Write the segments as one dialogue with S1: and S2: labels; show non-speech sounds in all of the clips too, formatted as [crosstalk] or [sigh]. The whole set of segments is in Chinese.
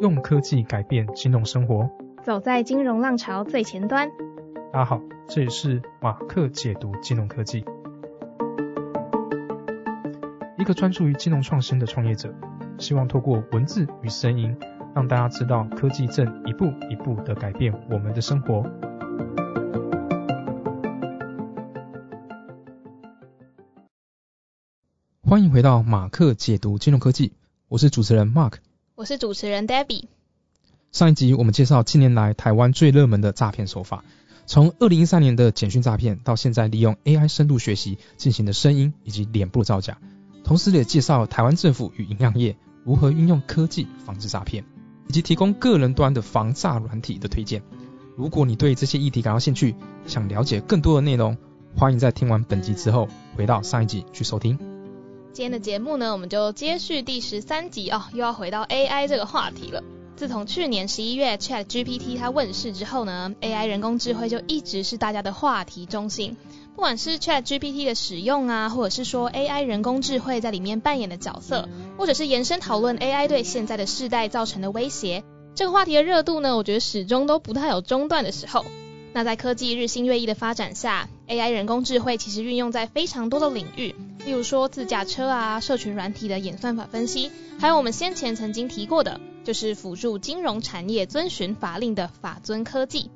S1: 用科技改变金融生活，
S2: 走在金融浪潮最前端。
S1: 大家好，这里是马克解读金融科技，一个专注于金融创新的创业者，希望透过文字与声音，让大家知道科技正一步一步的改变我们的生活。欢迎回到马克解读金融科技，我是主持人 Mark，
S2: 我是主持人 Debbie。
S1: 上一集我们介绍近年来台湾最热门的诈骗手法，从二零一三年的简讯诈骗，到现在利用 AI 深度学习进行的声音以及脸部造假，同时也介绍台湾政府与营养业如何运用科技防治诈骗，以及提供个人端的防诈软体的推荐。如果你对这些议题感到兴趣，想了解更多的内容，欢迎在听完本集之后回到上一集去收听。
S2: 今天的节目呢，我们就接续第十三集哦，又要回到 AI 这个话题了。自从去年十一月 Chat GPT 它问世之后呢，AI 人工智慧就一直是大家的话题中心。不管是 Chat GPT 的使用啊，或者是说 AI 人工智慧在里面扮演的角色，或者是延伸讨论 AI 对现在的世代造成的威胁，这个话题的热度呢，我觉得始终都不太有中断的时候。那在科技日新月异的发展下，AI 人工智慧其实运用在非常多的领域，例如说自驾车啊、社群软体的演算法分析，还有我们先前曾经提过的，就是辅助金融产业遵循法令的法遵科技。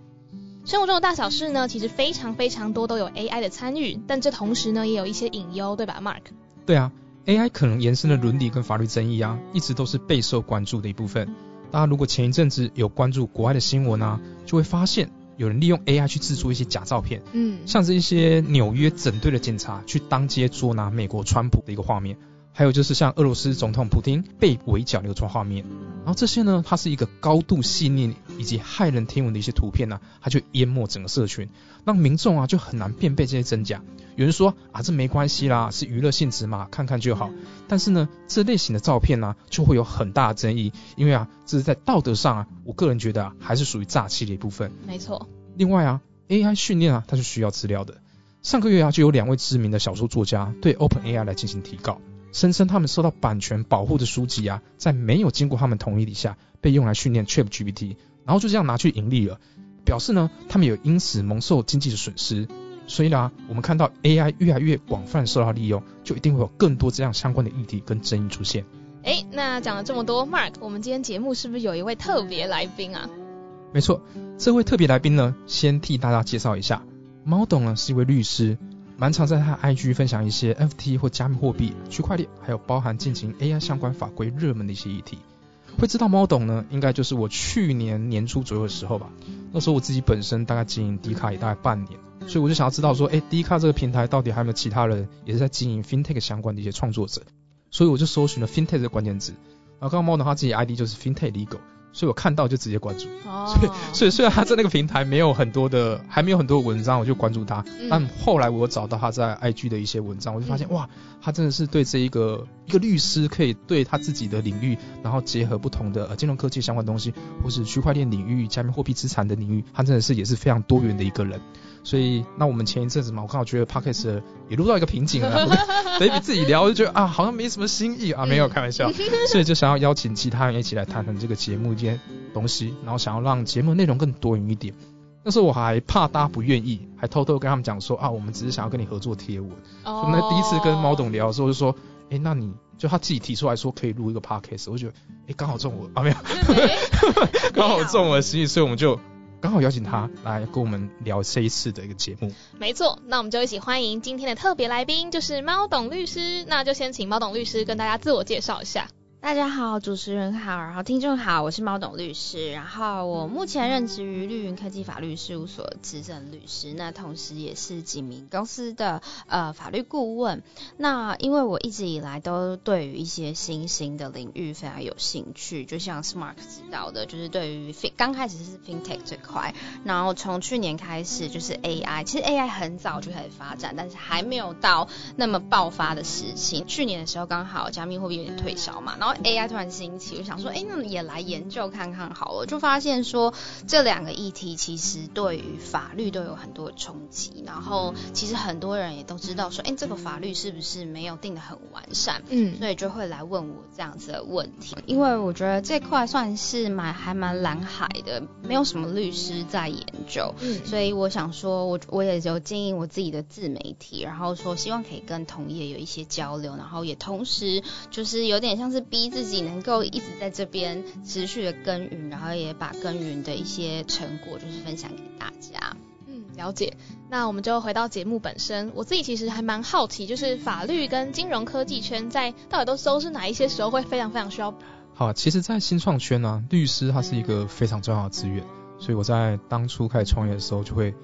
S2: 生活中的大小事呢，其实非常非常多都有 AI 的参与，但这同时呢，也有一些隐忧，对吧，Mark？
S1: 对啊，AI 可能延伸的伦理跟法律争议啊，一直都是备受关注的一部分。大家如果前一阵子有关注国外的新闻啊，就会发现。有人利用 AI 去制作一些假照片，嗯，像是一些纽约整队的警察去当街捉拿美国川普的一个画面，还有就是像俄罗斯总统普京被围剿流传画面，然后这些呢，它是一个高度细腻以及骇人听闻的一些图片呢，它就淹没整个社群，让民众啊就很难辨别这些真假。有人说啊，这没关系啦，是娱乐性质嘛，看看就好。但是呢，这类型的照片呢，就会有很大的争议，因为啊，这是在道德上啊，我个人觉得啊，还是属于诈欺的一部分。
S2: 没错。
S1: 另外啊，AI 训练啊，它是需要资料的。上个月啊，就有两位知名的小说作家对 OpenAI 来进行提告，声称他们受到版权保护的书籍啊，在没有经过他们同意底下，被用来训练 ChatGPT，然后就这样拿去盈利了，表示呢，他们有因此蒙受经济的损失。所以呢，我们看到 AI 越来越广泛受到利用，就一定会有更多这样相关的议题跟争议出现。
S2: 哎，那讲了这么多，Mark，我们今天节目是不是有一位特别来宾啊？
S1: 没错，这位特别来宾呢，先替大家介绍一下，猫董呢是一位律师，蛮常在他 IG 分享一些 FT 或加密货币、区块链，还有包含进行 AI 相关法规热门的一些议题。会知道猫董呢，应该就是我去年年初左右的时候吧。那时候我自己本身大概经营 D 卡也大概半年，所以我就想要知道说，哎，，D 卡这个平台到底还有没有其他人也是在经营 FinTech 相关的一些创作者？所以我就搜寻了 FinTech 的关键字，然后刚刚猫董他自己 ID 就是 FinTech Legal。所以我看到就直接关注，所以所以虽然他在那个平台没有很多的，还没有很多文章，我就关注他。但后来我找到他在 IG 的一些文章，我就发现哇，他真的是对这一个一个律师可以对他自己的领域，然后结合不同的呃金融科技相关东西，或是区块链领域、加密货币资产的领域，他真的是也是非常多元的一个人。所以，那我们前一阵子嘛，我刚好觉得 Podcast 也录到一个瓶颈了，[laughs] 等于自己聊就觉得啊，好像没什么新意啊，没有开玩笑，[laughs] 所以就想要邀请其他人一起来谈谈这个节目一些东西，然后想要让节目内容更多元一点。那时候我还怕大家不愿意，还偷偷跟他们讲说啊，我们只是想要跟你合作贴文。哦。那第一次跟猫董聊的时候就说，哎，那你就他自己提出来说可以录一个 Podcast，我就觉得哎，刚好中我啊没有，[laughs] 刚好中我的心意，所以我们就。刚好邀请他来跟我们聊这一次的一个节目。
S2: 没错，那我们就一起欢迎今天的特别来宾，就是猫董律师。那就先请猫董律师跟大家自我介绍一下。
S3: 大家好，主持人好，然后听众好，我是猫董律师，然后我目前任职于绿云科技法律事务所资深律师，那同时也是几名公司的呃法律顾问。那因为我一直以来都对于一些新兴的领域非常有兴趣，就像 Smart 知道的，就是对于刚开始是 FinTech 这块，然后从去年开始就是 AI，其实 AI 很早就开始发展，但是还没有到那么爆发的时期。去年的时候刚好加密货币有点退烧嘛，然后后 AI 突然兴起，我想说，哎，那也来研究看看好了。就发现说这两个议题其实对于法律都有很多的冲击，然后其实很多人也都知道说，哎，这个法律是不是没有定的很完善？嗯，所以就会来问我这样子的问题。因为我觉得这块算是蛮还蛮蓝海的，没有什么律师在研究，嗯，所以我想说，我我也就经营我自己的自媒体，然后说希望可以跟同业有一些交流，然后也同时就是有点像是逼自己能够一直在这边持续的耕耘，然后也把耕耘的一些成果就是分享给大家。
S2: 嗯，了解。那我们就回到节目本身，我自己其实还蛮好奇，就是法律跟金融科技圈在到底都都是哪一些时候会非常非常需要？
S1: 好，其实，在新创圈呢，律师他是一个非常重要的资源，所以我在当初开始创业的时候就会。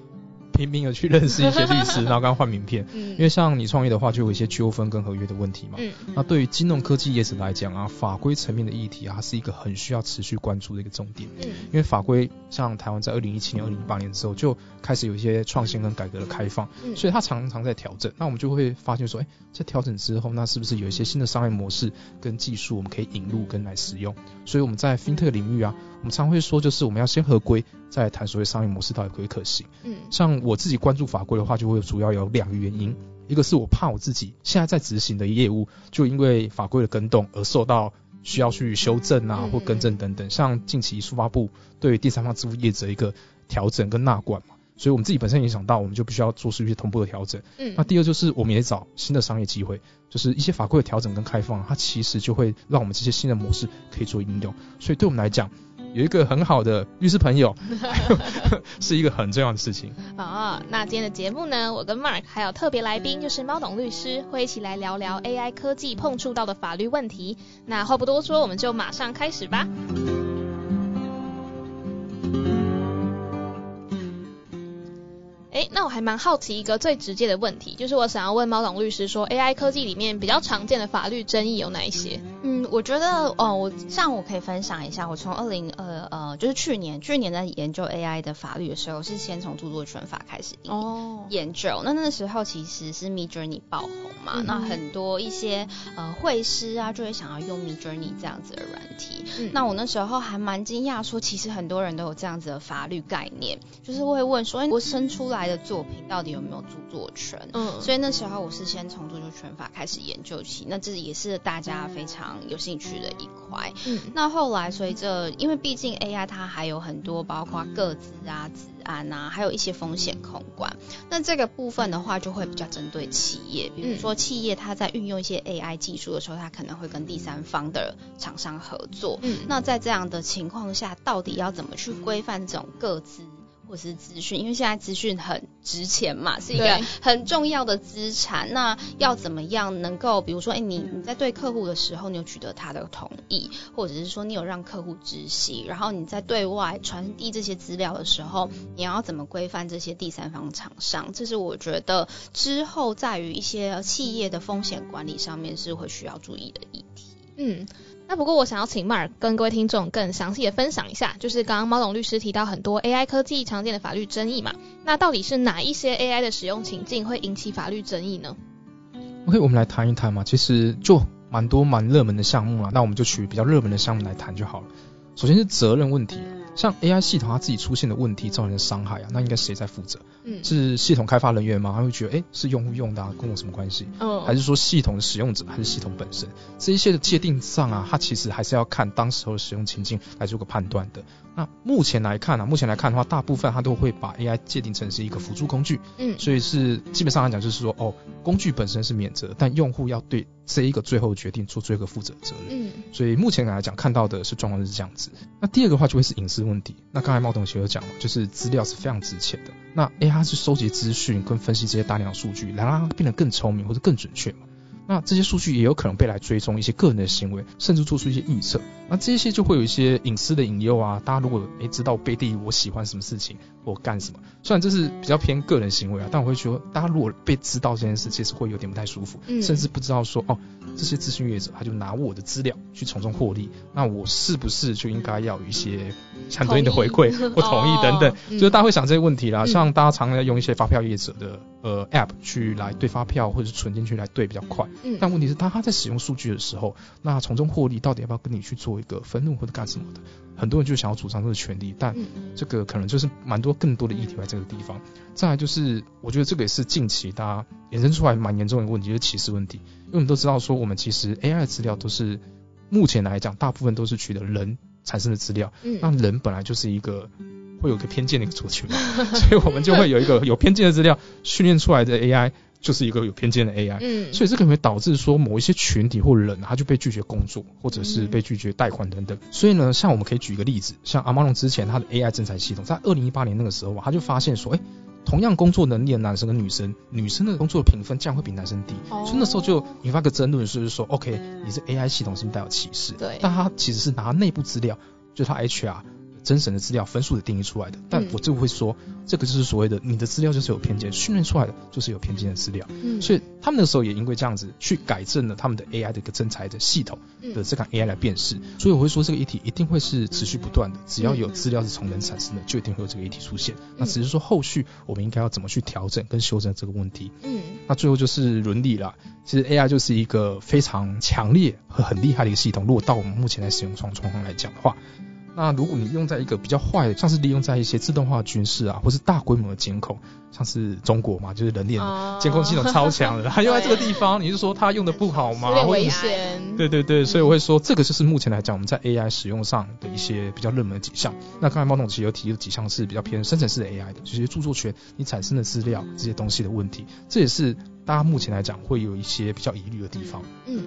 S1: 拼命的去认识一些律师，[laughs] 然后刚换名片。嗯。因为像你创业的话，就有一些纠纷跟合约的问题嘛。嗯。那对于金融科技业者来讲啊，法规层面的议题啊，它是一个很需要持续关注的一个重点。嗯。因为法规像台湾在二零一七年、二零一八年之后就开始有一些创新跟改革的开放，嗯。所以它常常在调整。那我们就会发现说，哎，在调整之后，那是不是有一些新的商业模式跟技术我们可以引入跟来使用？所以我们在 FinTech 领域啊。我们常会说，就是我们要先合规，再谈所谓商业模式到底可不可行。嗯，像我自己关注法规的话，就会主要有两个原因，一个是我怕我自己现在在执行的业务，就因为法规的更动而受到需要去修正啊或更正等等。像近期速发部对第三方支付业者一个调整跟纳管嘛，所以我们自己本身影响到，我们就必须要做出一些同步的调整。嗯，那第二就是我们也找新的商业机会，就是一些法规的调整跟开放，它其实就会让我们这些新的模式可以做应用。所以对我们来讲，有一个很好的律师朋友，[laughs] [laughs] 是一个很重要的事情。
S2: 啊，那今天的节目呢，我跟 Mark 还有特别来宾就是猫董律师，会一起来聊聊 AI 科技碰触到的法律问题。那话不多说，我们就马上开始吧。哎，那我还蛮好奇一个最直接的问题，就是我想要问猫董律师说，AI 科技里面比较常见的法律争议有哪一些？
S3: 嗯，我觉得哦，我像我可以分享一下，我从二零二呃，就是去年去年在研究 AI 的法律的时候，是先从著作权法开始哦研究。那那时候其实是 Mid Journey 爆红嘛，那很多一些呃会师啊，就会想要用 Mid Journey 这样子的软体。那我那时候还蛮惊讶，说其实很多人都有这样子的法律概念，就是会问说，哎，我生出来。的作品到底有没有著作权？嗯，所以那时候我是先从著作权法开始研究起，那这也是大家非常有兴趣的一块。嗯，那后来随着，因为毕竟 AI 它还有很多，包括个资啊、治安啊，还有一些风险控管。那这个部分的话，就会比较针对企业，比如说企业它在运用一些 AI 技术的时候，它可能会跟第三方的厂商合作。嗯，那在这样的情况下，到底要怎么去规范这种个资？或是资讯，因为现在资讯很值钱嘛，是一个很重要的资产。那要怎么样能够，比如说，哎，你你在对客户的时候，你有取得他的同意，或者是说你有让客户知悉，然后你在对外传递这些资料的时候，你要怎么规范这些第三方厂商？这是我觉得之后在于一些企业的风险管理上面是会需要注意的议题。
S2: 嗯。那不过我想要请 Mark 跟各位听众更详细的分享一下，就是刚刚猫董律师提到很多 AI 科技常见的法律争议嘛，那到底是哪一些 AI 的使用情境会引起法律争议呢
S1: ？OK，我们来谈一谈嘛，其实就蛮多蛮热门的项目啦，那我们就取比较热门的项目来谈就好了。首先是责任问题。像 AI 系统它自己出现的问题造成的伤害啊，那应该谁在负责？嗯，是系统开发人员吗？他会觉得，哎，是用户用的，跟我什么关系？嗯，还是说系统的使用者，还是系统本身？这一些的界定上啊，它其实还是要看当时候的使用情境来做个判断的。那目前来看啊，目前来看的话，大部分它都会把 AI 界定成是一个辅助工具。嗯，所以是基本上来讲，就是说，哦，工具本身是免责，但用户要对这一个最后决定做最后负责责任。嗯，所以目前来讲看到的是状况是这样子。那第二个话就会是隐私问题。那刚才猫同学有讲了，就是资料是非常值钱的。那 AI 是收集资讯跟分析这些大量数据，来让它变得更聪明或者更准确嘛？那这些数据也有可能被来追踪一些个人的行为，甚至做出一些预测。那这些就会有一些隐私的引诱啊。大家如果诶知道背地我喜欢什么事情或干什么，虽然这是比较偏个人行为啊，但我会说，大家如果被知道这件事，其实会有点不太舒服，甚至不知道说哦，这些资讯业者他就拿我的资料去从中获利，那我是不是就应该要有一些相对应的回馈 [laughs] 或同意等等，就是大家会想这些问题啦。像大家常常用一些发票业者的呃 App 去来对发票或者是存进去来对比较快。嗯。但问题是，当他在使用数据的时候，那从中获利到底要不要跟你去做一个分润或者干什么的？很多人就想要主张这个权利，但这个可能就是蛮多更多的议题在这个地方。再来就是，我觉得这个也是近期大家衍生出来蛮严重的问题，就是歧视问题。因为我们都知道说，我们其实 AI 的资料都是目前来讲，大部分都是取得人产生的资料。嗯。那人本来就是一个会有个偏见的一个族群嘛，[laughs] 所以我们就会有一个有偏见的资料训练出来的 AI。就是一个有偏见的 AI，嗯，所以这个会导致说某一些群体或人他就被拒绝工作，或者是被拒绝贷款等等。所以呢，像我们可以举一个例子，像阿玛龙之前他的 AI 征才系统，在二零一八年那个时候他就发现说，哎，同样工作能力的男生跟女生，女生的工作评分竟然会比男生低，所以那时候就引发个争论，就是说，OK，你这 AI 系统是不是带有歧视？
S2: 对，
S1: 但他其实是拿内部资料，就是他 HR。真实的资料分数的定义出来的，但我就会说，这个就是所谓的你的资料就是有偏见，训练出来的就是有偏见的资料。嗯，所以他们那时候也因为这样子去改正了他们的 AI 的一个真才的系统的这个 AI 来辨识。所以我会说这个议题一定会是持续不断的，只要有资料是从人产生的，就一定会有这个议题出现。那只是说后续我们应该要怎么去调整跟修正这个问题。嗯，那最后就是伦理了。其实 AI 就是一个非常强烈和很厉害的一个系统。如果到我们目前在使用状况来讲的话。那如果你用在一个比较坏的，像是利用在一些自动化军事啊，或是大规模的监控，像是中国嘛，就是人脸监控系统超强的，[laughs] 它用在这个地方，你是说它用的不好吗？
S2: 有危险。
S1: 对对对，所以我会说这个就是目前来讲我们在 AI 使用上的一些比较热门的几项。那刚才猫总其实有提了几项是比较偏生成式的 AI 的，就是著作权你产生的资料这些东西的问题，这也是大家目前来讲会有一些比较疑虑的地方。嗯。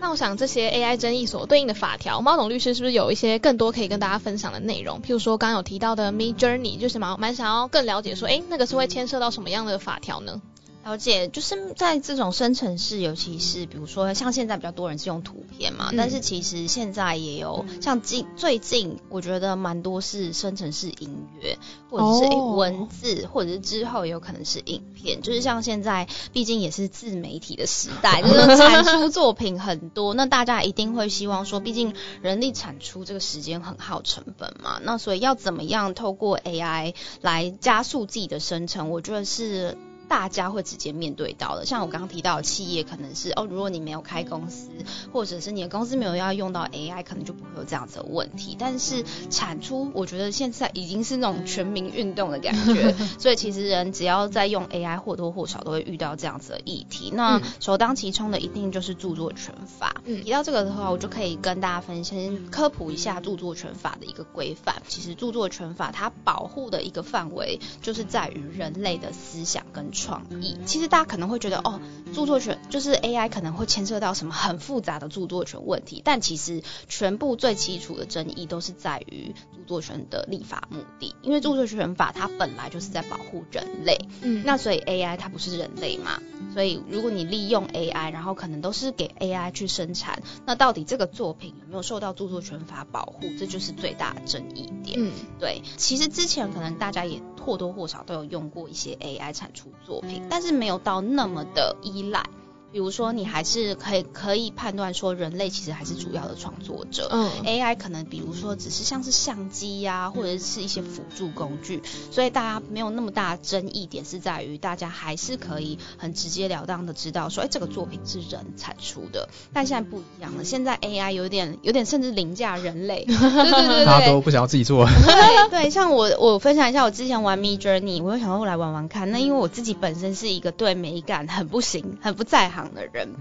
S2: 那我想这些 AI 争议所对应的法条，猫总律师是不是有一些更多可以跟大家分享的内容？譬如说刚刚有提到的 Me Journey，就是蛮蛮想要更了解说，哎，那个是会牵涉到什么样的法条呢？
S3: 了解，就是在这种生成式，尤其是比如说像现在比较多人是用图片嘛，但是其实现在也有像近最近，我觉得蛮多是生成式音乐，或者是文字，或者是之后有可能是影片，就是像现在毕竟也是自媒体的时代，[laughs] 就是产出作品很多，那大家一定会希望说，毕竟人力产出这个时间很耗成本嘛，那所以要怎么样透过 AI 来加速自己的生成，我觉得是。大家会直接面对到的，像我刚刚提到的企业，可能是哦，如果你没有开公司，或者是你的公司没有要用到 AI，可能就不会有这样子的问题。但是产出，我觉得现在已经是那种全民运动的感觉，[laughs] 所以其实人只要在用 AI，或多或少都会遇到这样子的议题。那首当其冲的一定就是著作权法。嗯提到这个的话，我就可以跟大家分享科普一下著作权法的一个规范。其实著作权法它保护的一个范围，就是在于人类的思想跟。创意，其实大家可能会觉得，哦，著作权就是 AI 可能会牵涉到什么很复杂的著作权问题，但其实全部最基础的争议都是在于著作权的立法目的，因为著作权法它本来就是在保护人类，嗯，那所以 AI 它不是人类嘛，所以如果你利用 AI，然后可能都是给 AI 去生产，那到底这个作品有没有受到著作权法保护，这就是最大的争议点。嗯，对，其实之前可能大家也或多或少都有用过一些 AI 产出。作品，但是没有到那么的依赖。比如说，你还是可以可以判断说，人类其实还是主要的创作者。嗯，AI 可能比如说只是像是相机呀，或者是一些辅助工具，所以大家没有那么大争议点是在于，大家还是可以很直截了当的知道说，哎，这个作品是人产出的。但现在不一样了，现在 AI 有点有点甚至凌驾人类。[laughs] 对对对对，
S1: 大家都不想要自己做。
S3: 对对，像我我分享一下，我之前玩 Me Journey，我又想要来玩玩看。那因为我自己本身是一个对美感很不行、很不在行。的人，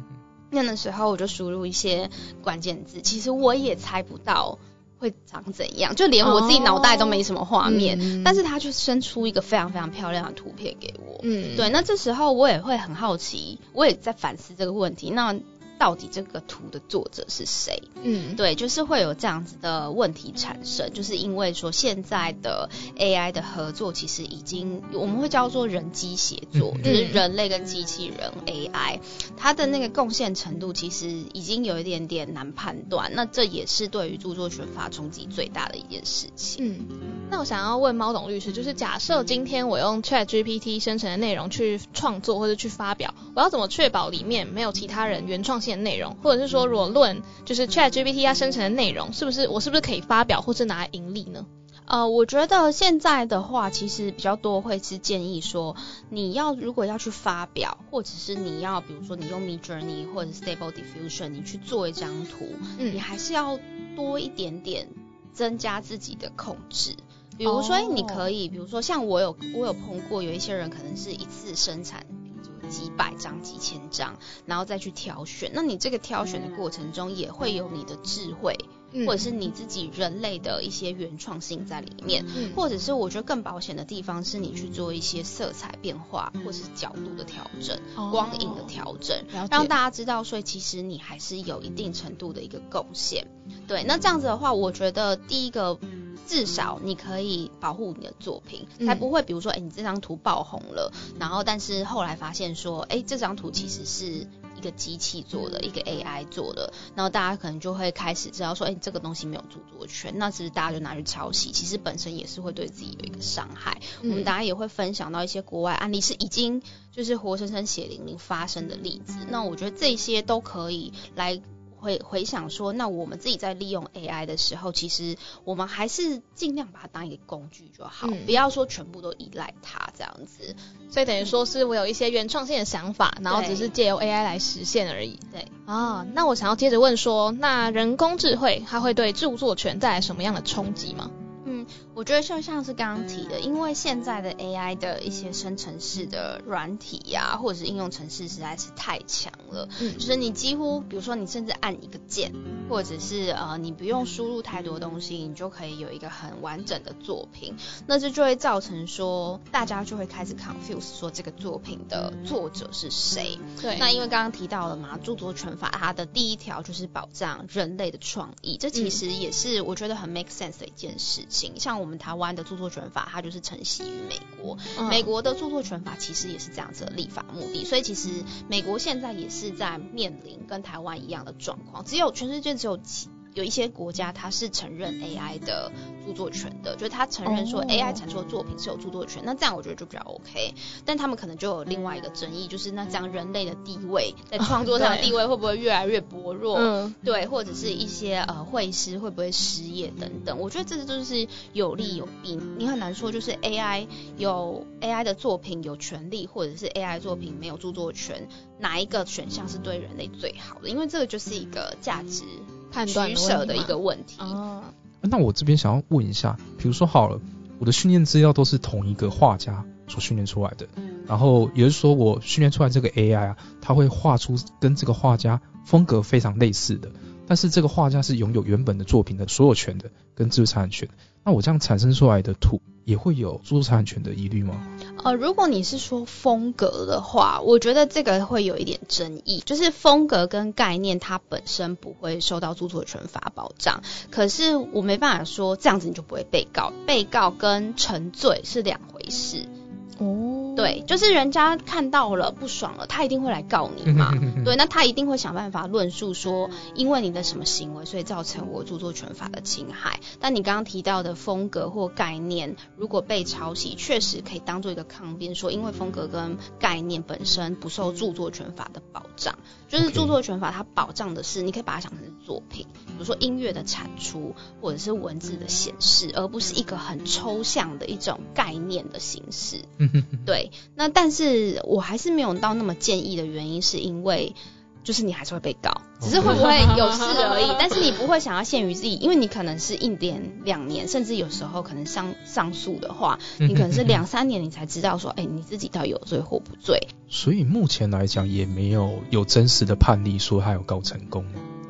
S3: 那的时候我就输入一些关键字，其实我也猜不到会长怎样，就连我自己脑袋都没什么画面，但是他就生出一个非常非常漂亮的图片给我。嗯，对，那这时候我也会很好奇，我也在反思这个问题。那到底这个图的作者是谁？嗯，对，就是会有这样子的问题产生，就是因为说现在的 AI 的合作其实已经我们会叫做人机协作，就是人类跟机器人 AI，它的那个贡献程度其实已经有一点点难判断。那这也是对于著作权法冲击最大的一件事情。嗯，
S2: 那我想要问猫董律师，就是假设今天我用 ChatGPT 生成的内容去创作或者去发表，我要怎么确保里面没有其他人原创性？内容，或者是说，如果论就是 Chat GPT 它生成的内容，是不是我是不是可以发表或是拿来盈利呢？
S3: 呃，我觉得现在的话，其实比较多会是建议说，你要如果要去发表，或者是你要比如说你用 Mid Journey 或者 Stable Diffusion，你去做一张图，
S2: 嗯
S3: 你还是要多一点点增加自己的控制。比如说，你可以，比如说像我有我有碰过，有一些人可能是一次生产。几百张、几千张，然后再去挑选。那你这个挑选的过程中，也会有你的智慧，
S2: 嗯
S3: 或者是你自己人类的一些原创性在里面。
S2: 嗯
S3: 或者是我觉得更保险的地方是你去做一些色彩变化，或是角度的调整、
S2: 哦
S3: 光影的调整，让大家知道，所以其实你还是有一定程度的一个贡献。对，那这样子的话，我觉得第一个。至少你可以保护你的作品，
S2: 嗯
S3: 才不会比如说，哎、你这张图爆红了，然后但是后来发现说，哎、这张图其实是一个机器做的，一个 AI 做的，然后大家可能就会开始知道说，哎、这个东西没有著作权，那其实大家就拿去抄袭，其实本身也是会对自己有一个伤害。
S2: 嗯
S3: 我们大家也会分享到一些国外案例，是已经就是活生生血淋淋发生的例子。那我觉得这些都可以来。回回想说，那我们自己在利用 AI 的时候，其实我们还是尽量把它当一个工具就好，
S2: 嗯
S3: 不要说全部都依赖它这样子。
S2: 所以等于说是我有一些原创性的想法，然后只是借由 AI 来实现而已。
S3: 对
S2: 啊，那我想要接着问说，那人工智慧它会对著作权带来什么样的冲击吗？
S3: 嗯，我觉得就像是刚刚提的，因为现在的 AI 的一些生成式的软体呀、或者是应用程式实在是太强了，
S2: 嗯
S3: 就是你几乎，比如说你甚至按一个键，或者是呃你不用输入太多东西，你就可以有一个很完整的作品，那这就会造成说大家就会开始 confuse 说这个作品的作者是谁。
S2: 对
S3: 那因为刚刚提到了嘛，著作权法它的第一条就是保障人类的创意，这其实也是我觉得很 make sense 的一件事情。像我们台湾的著作权法，它就是承袭于美国，
S2: 嗯
S3: 美国的著作权法其实也是这样子的立法目的，所以其实美国现在也是在面临跟台湾一样的状况，只有全世界只有几。有一些国家它是承认 AI 的著作权的，就是它承认说
S2: 哦
S3: AI 产出的作品是有著作权，那这样我觉得就比较 OK。但他们可能就有另外一个争议，就是那这样人类的地位在创作上的地位会不会越来越薄弱？
S2: 嗯，
S3: 对，或者是一些呃会师会不会失业等等，我觉得这就是有利有弊，你很难说就是 AI 有 AI 的作品有权利，或者是 AI 作品没有著作权，哪一个选项是对人类最好的？因为这个就是一个价值
S2: 判断
S3: 取舍的一个
S2: 问
S3: 问题。
S2: 哦，
S1: 那我这边想要问一下，比如说好了，我的训练资料都是同一个画家所训练出来的，
S3: 嗯，
S1: 然后也就是说我训练出来这个 AI 啊，它会画出跟这个画家风格非常类似的，但是这个画家是拥有原本的作品的所有权的跟知识产权，那我这样产生出来的图也会有著作产权的疑虑吗？
S3: 呃，如果你是说风格的话，我觉得这个会有一点争议，就是风格跟概念它本身不会受到著作权法保障，可是我没办法说这样子你就不会被告，被告跟沉醉是两回事。
S2: 哦，
S3: 对，就是人家看到了不爽了，他一定会来告你嘛。对，那他一定会想办法论述说，因为你的什么行为，所以造成我著作权法的侵害。但你刚刚提到的风格或概念，如果被抄袭，确实可以当做一个抗辩，说因为风格跟概念本身不受著作权法的保障，就是著作权法它保障的是，你可以把它想成是作品，比如说音乐的产出或者是文字的显示，而不是一个很抽象的一种概念的形式。对，那但是我还是没有到那么建议的原因，是因为就是你还是会被告，只是会不会有事而已。[laughs] 但是你不会想要限于自己，因为你可能是一年、两年，甚至有时候可能上上诉的话，你可能是两三年你才知道说，哎、你自己到底有罪或不罪。
S1: 所以目前来讲也没有有真实的判例说他有告成功。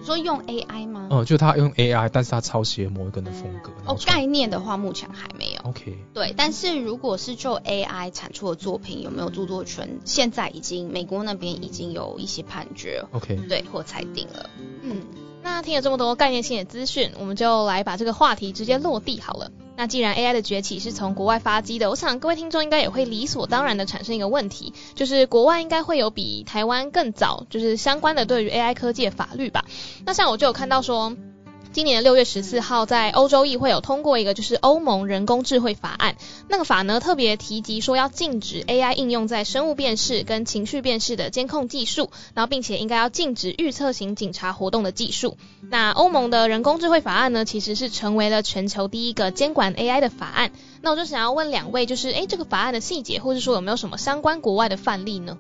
S3: 你说用 AI 吗？
S1: 嗯，就他用 AI，但是他抄袭了某一个人的风格。
S3: 哦，概念的话目前还没有。
S1: OK，
S3: 对，但是如果是就 AI 产出的作品有没有著作权，现在已经美国那边已经有一些判决
S1: ，OK，
S3: 对或裁定了。
S2: 嗯，那听了这么多概念性的资讯，我们就来把这个话题直接落地好了。那既然 AI 的崛起是从国外发机的，我想各位听众应该也会理所当然的产生一个问题，就是国外应该会有比台湾更早就是相关的对于 AI 科技的法律吧？那像我就有看到说。今年的六月十四号，在欧洲议会有通过一个就是欧盟人工智慧法案。那个法呢特别提及说要禁止 AI 应用在生物辨识跟情绪辨识的监控技术，然后并且应该要禁止预测型警察活动的技术。那欧盟的人工智慧法案呢，其实是成为了全球第一个监管 AI 的法案。那我就想要问两位，就是诶这个法案的细节，或者说有没有什么相关国外的范例呢？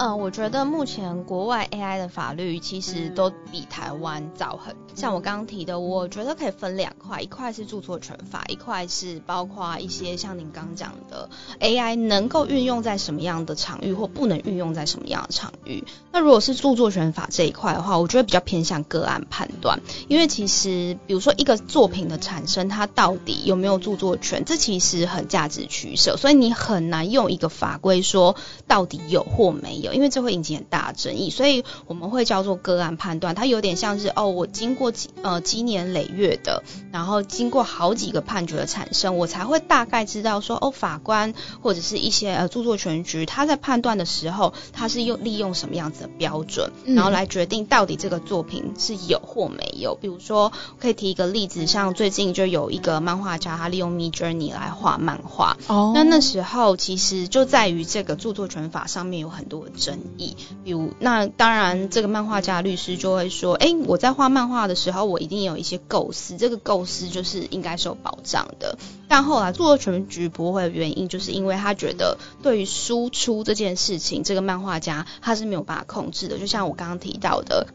S3: 嗯，我觉得目前国外 AI 的法律其实都比台湾早很。像我刚刚提的，我觉得可以分两块，一块是著作权法，一块是包括一些像您刚讲的 AI 能够运用在什么样的场域或不能运用在什么样的场域。那如果是著作权法这一块的话，我觉得比较偏向个案判断，因为其实比如说一个作品的产生，它到底有没有著作权，这其实很价值取舍，所以你很难用一个法规说到底有或没有。因为这会引起很大的争议，所以我们会叫做个案判断。它有点像是哦，我经过几呃积年累月的，然后经过好几个判决的产生，我才会大概知道说哦，法官或者是一些呃著作权局，他在判断的时候，他是用利用什么样子的标准，然后来决定到底这个作品是有或没有。比如说，可以提一个例子，像最近就有一个漫画家，他利用 Mid Journey 来画漫画。哦，那那时候其实就在于这个著作权法上面有很多。争议，比如那当然，这个漫画家律师就会说，哎，我在画漫画的时候，我一定有一些构思，这个构思就是应该受保障的。但后来著作权局驳回的原因，就是因为他觉得对于输出这件事情，这个漫画家他是没有办法控制的。就像我刚刚提到的，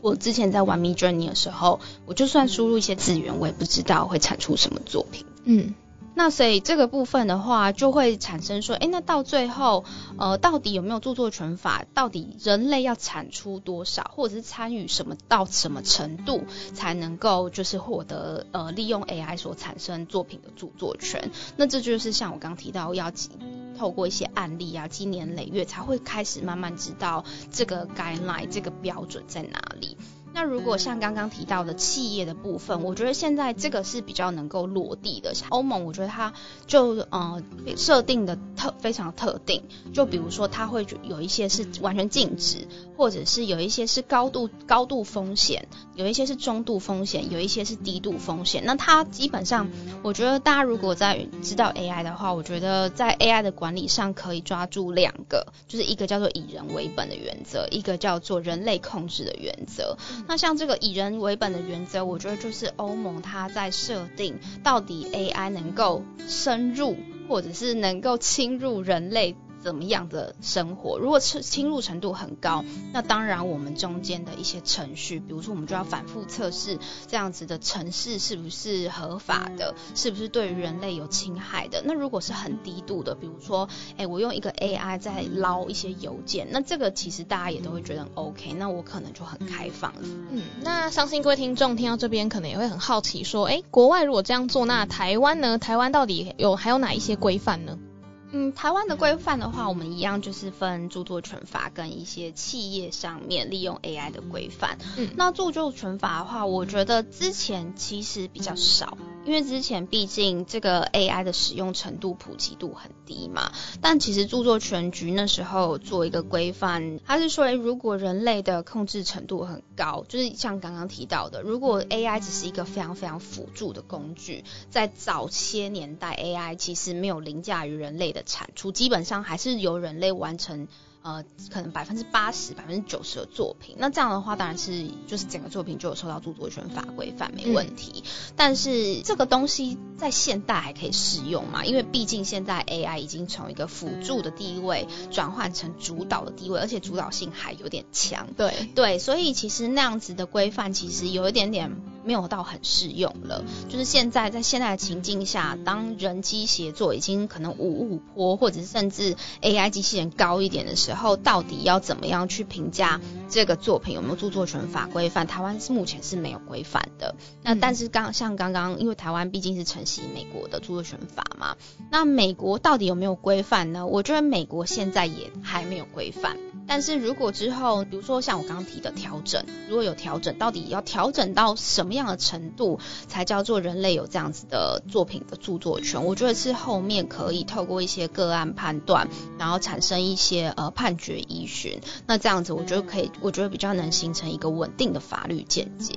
S3: 我之前在玩 Mid Journey 的时候，我就算输入一些资源，我也不知道会产出什么作品。嗯。那所以这个部分的话，就会产生说，哎，那到最后，呃，到底有没有著作权法？到底人类要产出多少，或者是参与什么到什么程度，才能够就是获得呃利用 AI 所产生作品的著作权？那这就是像我刚提到，要透过一些案例啊，积年累月才会开始慢慢知道这个 guideline 这个标准在哪里。那如果像刚刚提到的企业的部分，我觉得现在这个是比较能够落地的。像欧盟，我觉得它就呃设定的特非常特定，就比如说它会有一些是完全禁止，或者是有一些是高度高度风险，有一些是中度风险，有一些是低度风险。那它基本上，我觉得大家如果在知道 AI 的话，我觉得在 AI 的管理上可以抓住两个，就是一个叫做以人为本的原则，一个叫做人类控制的原则。那像这个以人为本的原则，我觉得就是欧盟它在设定到底 AI 能够深入，或者是能够侵入人类。怎么样的生活？如果侵侵入程度很高，那当然我们中间的一些程序，比如说我们就要反复测试这样子的城市是不是合法的，是不是对于人类有侵害的。那如果是很低度的，比如说，哎，我用一个 AI 在捞一些邮件，那这个其实大家也都会觉得 OK，那我可能就很开放了。
S2: 嗯，那相信各位听众听到这边可能也会很好奇，说，哎，国外如果这样做，那台湾呢？台湾到底有还有哪一些规范呢？
S3: 嗯，台湾的规范的话，我们一样就是分著作权法跟一些企业上面利用 AI 的规范。嗯，那著作权法的话，我觉得之前其实比较少。因为之前毕竟这个 AI 的使用程度普及度很低嘛，但其实著作权局那时候做一个规范，他是说，如果人类的控制程度很高，就是像刚刚提到的，如果 AI 只是一个非常非常辅助的工具，在早些年代 AI 其实没有凌驾于人类的产出，基本上还是由人类完成。呃，可能百分之八十、百分之九十的作品，那这样的话当然是就是整个作品就有受到著作权法规范，没问题。但是这个东西在现代还可以适用嘛？因为毕竟现在 AI 已经从一个辅助的地位转换成主导的地位，而且主导性还有点强。
S2: 对
S3: 对，所以其实那样子的规范其实有一点点没有到很适用了。就是现在在现在的情境下，当人机协作已经可能五五坡，或者是甚至 AI 机器人高一点的时候。到底要怎么样去评价这个作品有没有著作权法规范？台湾是目前是没有规范的。那但是刚像刚刚，因为台湾毕竟是承袭美国的著作权法嘛，那美国到底有没有规范呢？我觉得美国现在也还没有规范。但是如果之后，比如说像我刚刚提的调整，如果有调整，到底要调整到什么样的程度才叫做人类有这样子的作品的著作权？我觉得是后面可以透过一些个案判断，然后产生一些呃判决依循。那这样子，我觉得可以，我觉得比较能形成一个稳定的法律见解。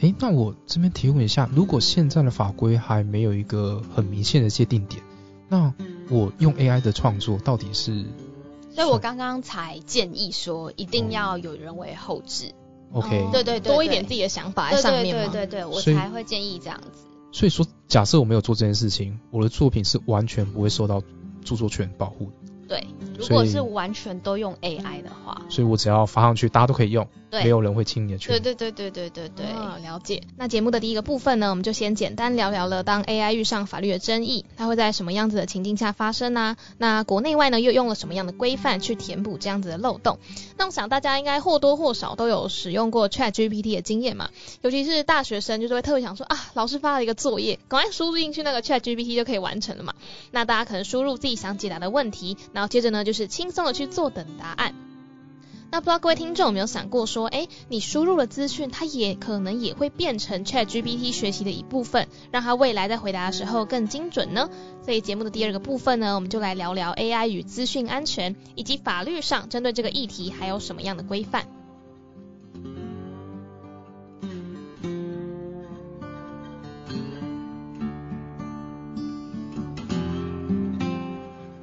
S1: 诶，那我这边提问一下，如果现在的法规还没有一个很明显的界定点，那我用 AI 的创作到底是？
S3: 所以我刚刚才建议说，一定要有人为后置。
S1: OK，
S3: 对对对，
S2: 多一点自己的想法在上面
S3: 对对对对，我才会建议这样子。
S1: 所以说，假设我没有做这件事情，我的作品是完全不会受到著作权保护。
S3: 对，如果是完全都用 AI 的话，
S1: 所以我只要发上去，大家都可以用，没有人会轻易的去。
S3: 对对对对对对对，
S2: 了解。那节目的第一个部分呢，我们就先简单聊聊了，当 AI 遇上法律的争议，它会在什么样子的情境下发生呢？那国内外呢又用了什么样的规范去填补这样子的漏洞？那我想大家应该或多或少都有使用过 ChatGPT 的经验嘛，尤其是大学生，就是会特别想说啊，老师发了一个作业，赶快输入进去那个 ChatGPT 就可以完成了嘛。那大家可能输入自己想解答的问题，好接着呢就是轻松的去坐等答案。那不知道各位听众有没有想过说，哎，你输入了资讯，它也可能也会变成 ChatGPT 学习的一部分，让它未来在回答的时候更精准呢？所以节目的第二个部分呢，我们就来聊聊 AI 与资讯安全，以及法律上针对这个议题还有什么样的规范。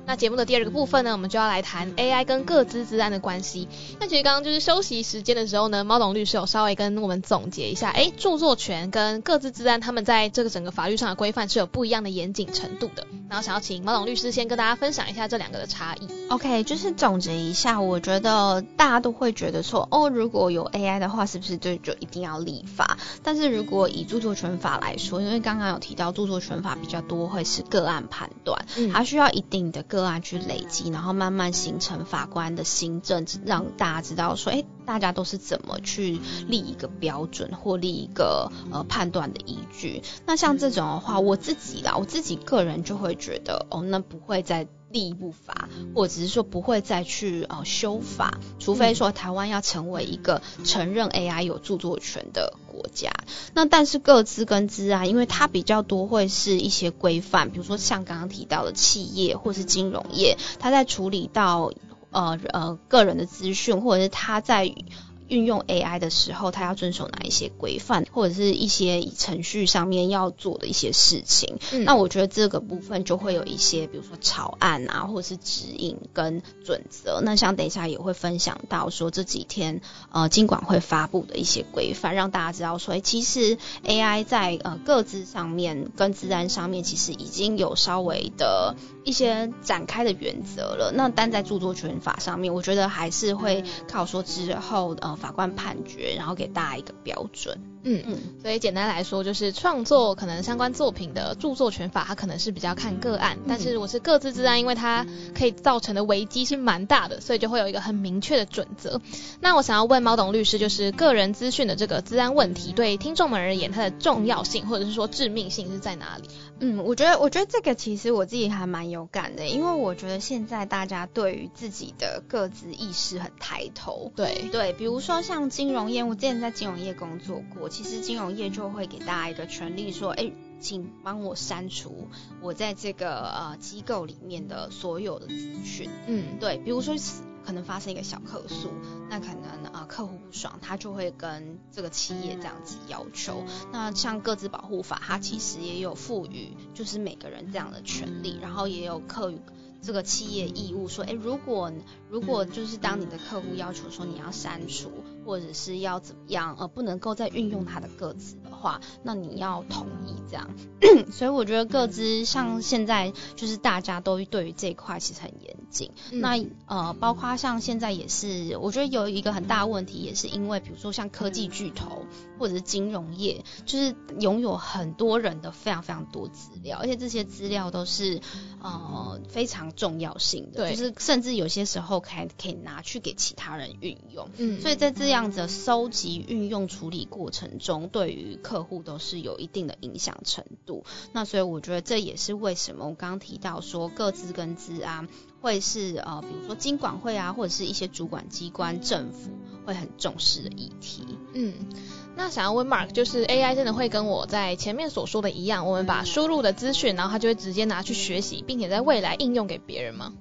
S2: 那节目的第二个部分呢，我们就要来谈 AI 跟各资治安的关系。那其实刚刚就是休息时间的时候呢，猫董律师有稍微跟我们总结一下，哎，著作权跟各自资安，他们在这个整个法律上的规范是有不一样的严谨程度的。然后想要请猫董律师先跟大家分享一下这两个的差异。
S3: OK，就是总结一下，我觉得大家都会觉得说，哦，如果有 AI 的话，是不是就就一定要立法？但是如果以著作权法来说，因为刚刚有提到著作权法比较多会是个案判断，它需要一定的个。去累积，然后慢慢形成法官的新政，让大家知道说，哎，大家都是怎么去立一个标准或立一个呃判断的依据。那像这种的话，我自己啦，我自己个人就会觉得，哦，那不会再。立一部法，或者是说不会再去呃修法，除非说台湾要成为一个承认 AI 有著作权的国家。那但是各资跟资啊，因为它比较多会是一些规范，比如说像刚刚提到的企业或是金融业，它在处理到呃呃个人的资讯，或者是它在。运用 AI 的时候，他要遵守哪一些规范，或者是一些程序上面要做的一些事情。那我觉得这个部分就会有一些，比如说草案啊，或者是指引跟准则。那像等一下也会分享到说这几天呃经管会发布的一些规范，让大家知道说，哎，其实 AI 在呃各自上面跟自然上面其实已经有稍微的一些展开的原则了。那但在著作权法上面，我觉得还是会靠说之后呃。法官判决，然后给大家一个标准。
S2: 嗯嗯，所以简单来说，就是创作可能相关作品的著作权法，它可能是比较看个案。但是我是各自自安，因为它可以造成的危机是蛮大的，所以就会有一个很明确的准则。那我想要问猫董律师，就是个人资讯的这个治安问题，对听众们而言，它的重要性或者是说致命性是在哪里？
S3: 嗯，我觉得，我觉得这个其实我自己还蛮有感的，因为我觉得现在大家对于自己的各自意识很抬头。
S2: 对
S3: 对，比如说像金融业，我之前在金融业工作过，其实金融业就会给大家一个权利，说，哎，请帮我删除我在这个呃机构里面的所有的资讯。嗯，对，比如说。可能发生一个小客诉，那可能呃客户不爽，他就会跟这个企业这样子要求。那像各自保护法，它其实也有赋予就是每个人这样的权利，然后也有客这个企业义务，说，哎，如果如果就是当你的客户要求说你要删除。或者是要怎么样，呃，不能够再运用他的个资的话，那你要同意这样。[coughs] 所以我觉得个资像现在就是大家都对于这一块其实很严谨。那呃，包括像现在也是，我觉得有一个很大问题，也是因为比如说像科技巨头或者是金融业，就是拥有很多人的非常非常多资料，而且这些资料都是呃非常重要性的，就是甚至有些时候可以可以拿去给其他人运用。嗯，所以在这样。这样子收集、运用、处理过程中，对于客户都是有一定的影响程度。那所以我觉得这也是为什么我刚刚提到说，各自跟资啊，会是呃，比如说经管会啊，或者是一些主管机关、政府会很重视的议题。
S2: 嗯，那想要问 Mark，就是 AI 真的会跟我在前面所说的一样，我们把输入的资讯，然后它就会直接拿去学习，并且在未来应用给别人吗？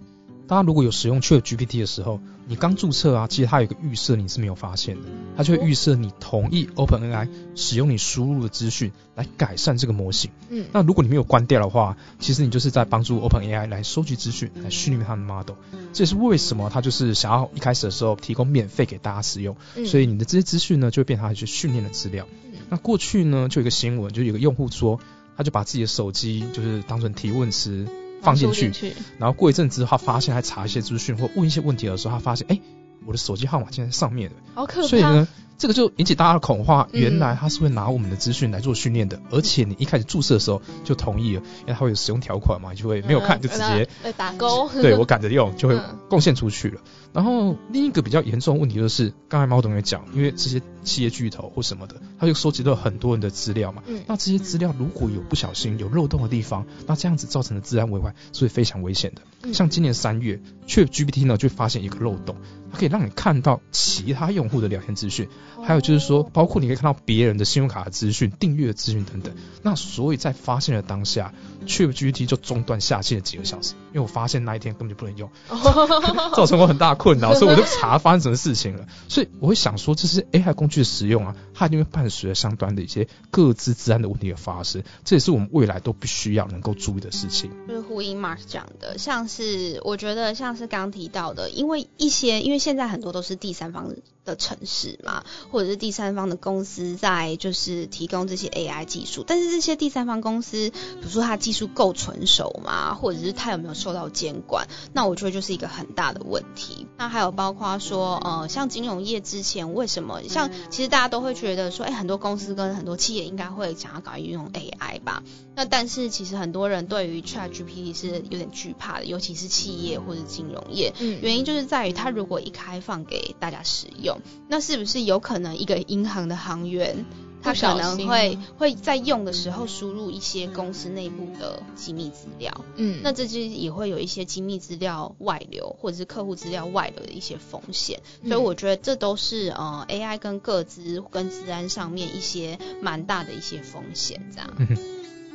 S1: 大家如果有使用 Chat GPT 的时候，你刚注册啊，其实它有一个预设你是没有发现的，它就会预设你同意 OpenAI 使用你输入的资讯来改善这个模型。
S2: 嗯，
S1: 那如果你没有关掉的话，其实你就是在帮助 OpenAI 来收集资讯，来训练它的 model。这也是为什么它就是想要一开始的时候提供免费给大家使用，
S2: 嗯
S1: 所以你的这些资讯呢就会变成它去训练的资料。
S2: 嗯
S1: 那过去呢就有一个新闻，就有个用户说，他就把自己的手机就是当成提问词放进去
S2: 输，
S1: 然后过一阵子他发现他查一些资讯或问一些问题的时候，他发现哎、我的手机号码竟然在上面了。
S2: 好可怕。
S1: 所以呢，这个就引起大家的恐慌。
S2: 嗯
S1: 原来他是会拿我们的资讯来做训练的，而且你一开始注册的时候就同意了，因为它会有使用条款嘛，就会没有看就直接
S2: 呃打勾。[laughs]
S1: 对我赶着用就会
S2: 嗯
S1: 贡献出去了。然后另一个比较严重的问题就是，刚才猫董也讲，因为这些企业巨头或什么的，他就收集到很多人的资料嘛。
S2: 嗯
S1: 那这些资料如果有不小心有漏洞的地方，那这样子造成的治安危害是会非常危险的。
S2: 嗯
S1: 像今年三月，Chat GPT 呢就发现一个漏洞，它可以让你看到其他用户的聊天资讯，还有就是说，包括你可以看到别人的信用卡的资讯、订阅的资讯等等。那所以在发现的当下，Chat GPT 就中断下线了几个小时，因为我发现那一天根本就不能用，[laughs] [laughs] 造成我很大的困扰，所以我就查发生什么事情了。所以我会想说，这是 AI 工具的使用啊，它一定会伴随着相关的一些各自治安的问题的发生，这也是我们未来都必须要能够注意的事情。
S3: 就是呼应 Mark 讲的，像是我觉得像是刚提到的，因为一些因为现在很多都是第三方的城市嘛，或者是第三方的公司在就是提供这些 AI 技术，但是这些第三方公司，比如说它技术够成熟嘛，或者是它有没有受到监管，那我觉得就是一个很大的问题。那还有包括说，呃，像金融业之前为什么像其实大家都会去觉得说，哎、很多公司跟很多企业应该会想要搞运用 AI 吧，那但是其实很多人对于 ChatGPT 是有点惧怕的，尤其是企业或者金融业。
S2: 嗯，
S3: 原因就是在于它如果一开放给大家使用，那是不是有可能一个银行的行员，他可能会会在用的时候输入一些公司内部的机密资料？
S2: 嗯，
S3: 那这就也会有一些机密资料外流，或者是客户资料外流的一些风险。所以我觉得这都是呃 AI 跟各资跟治安上面一些蛮大的一些风险，这样。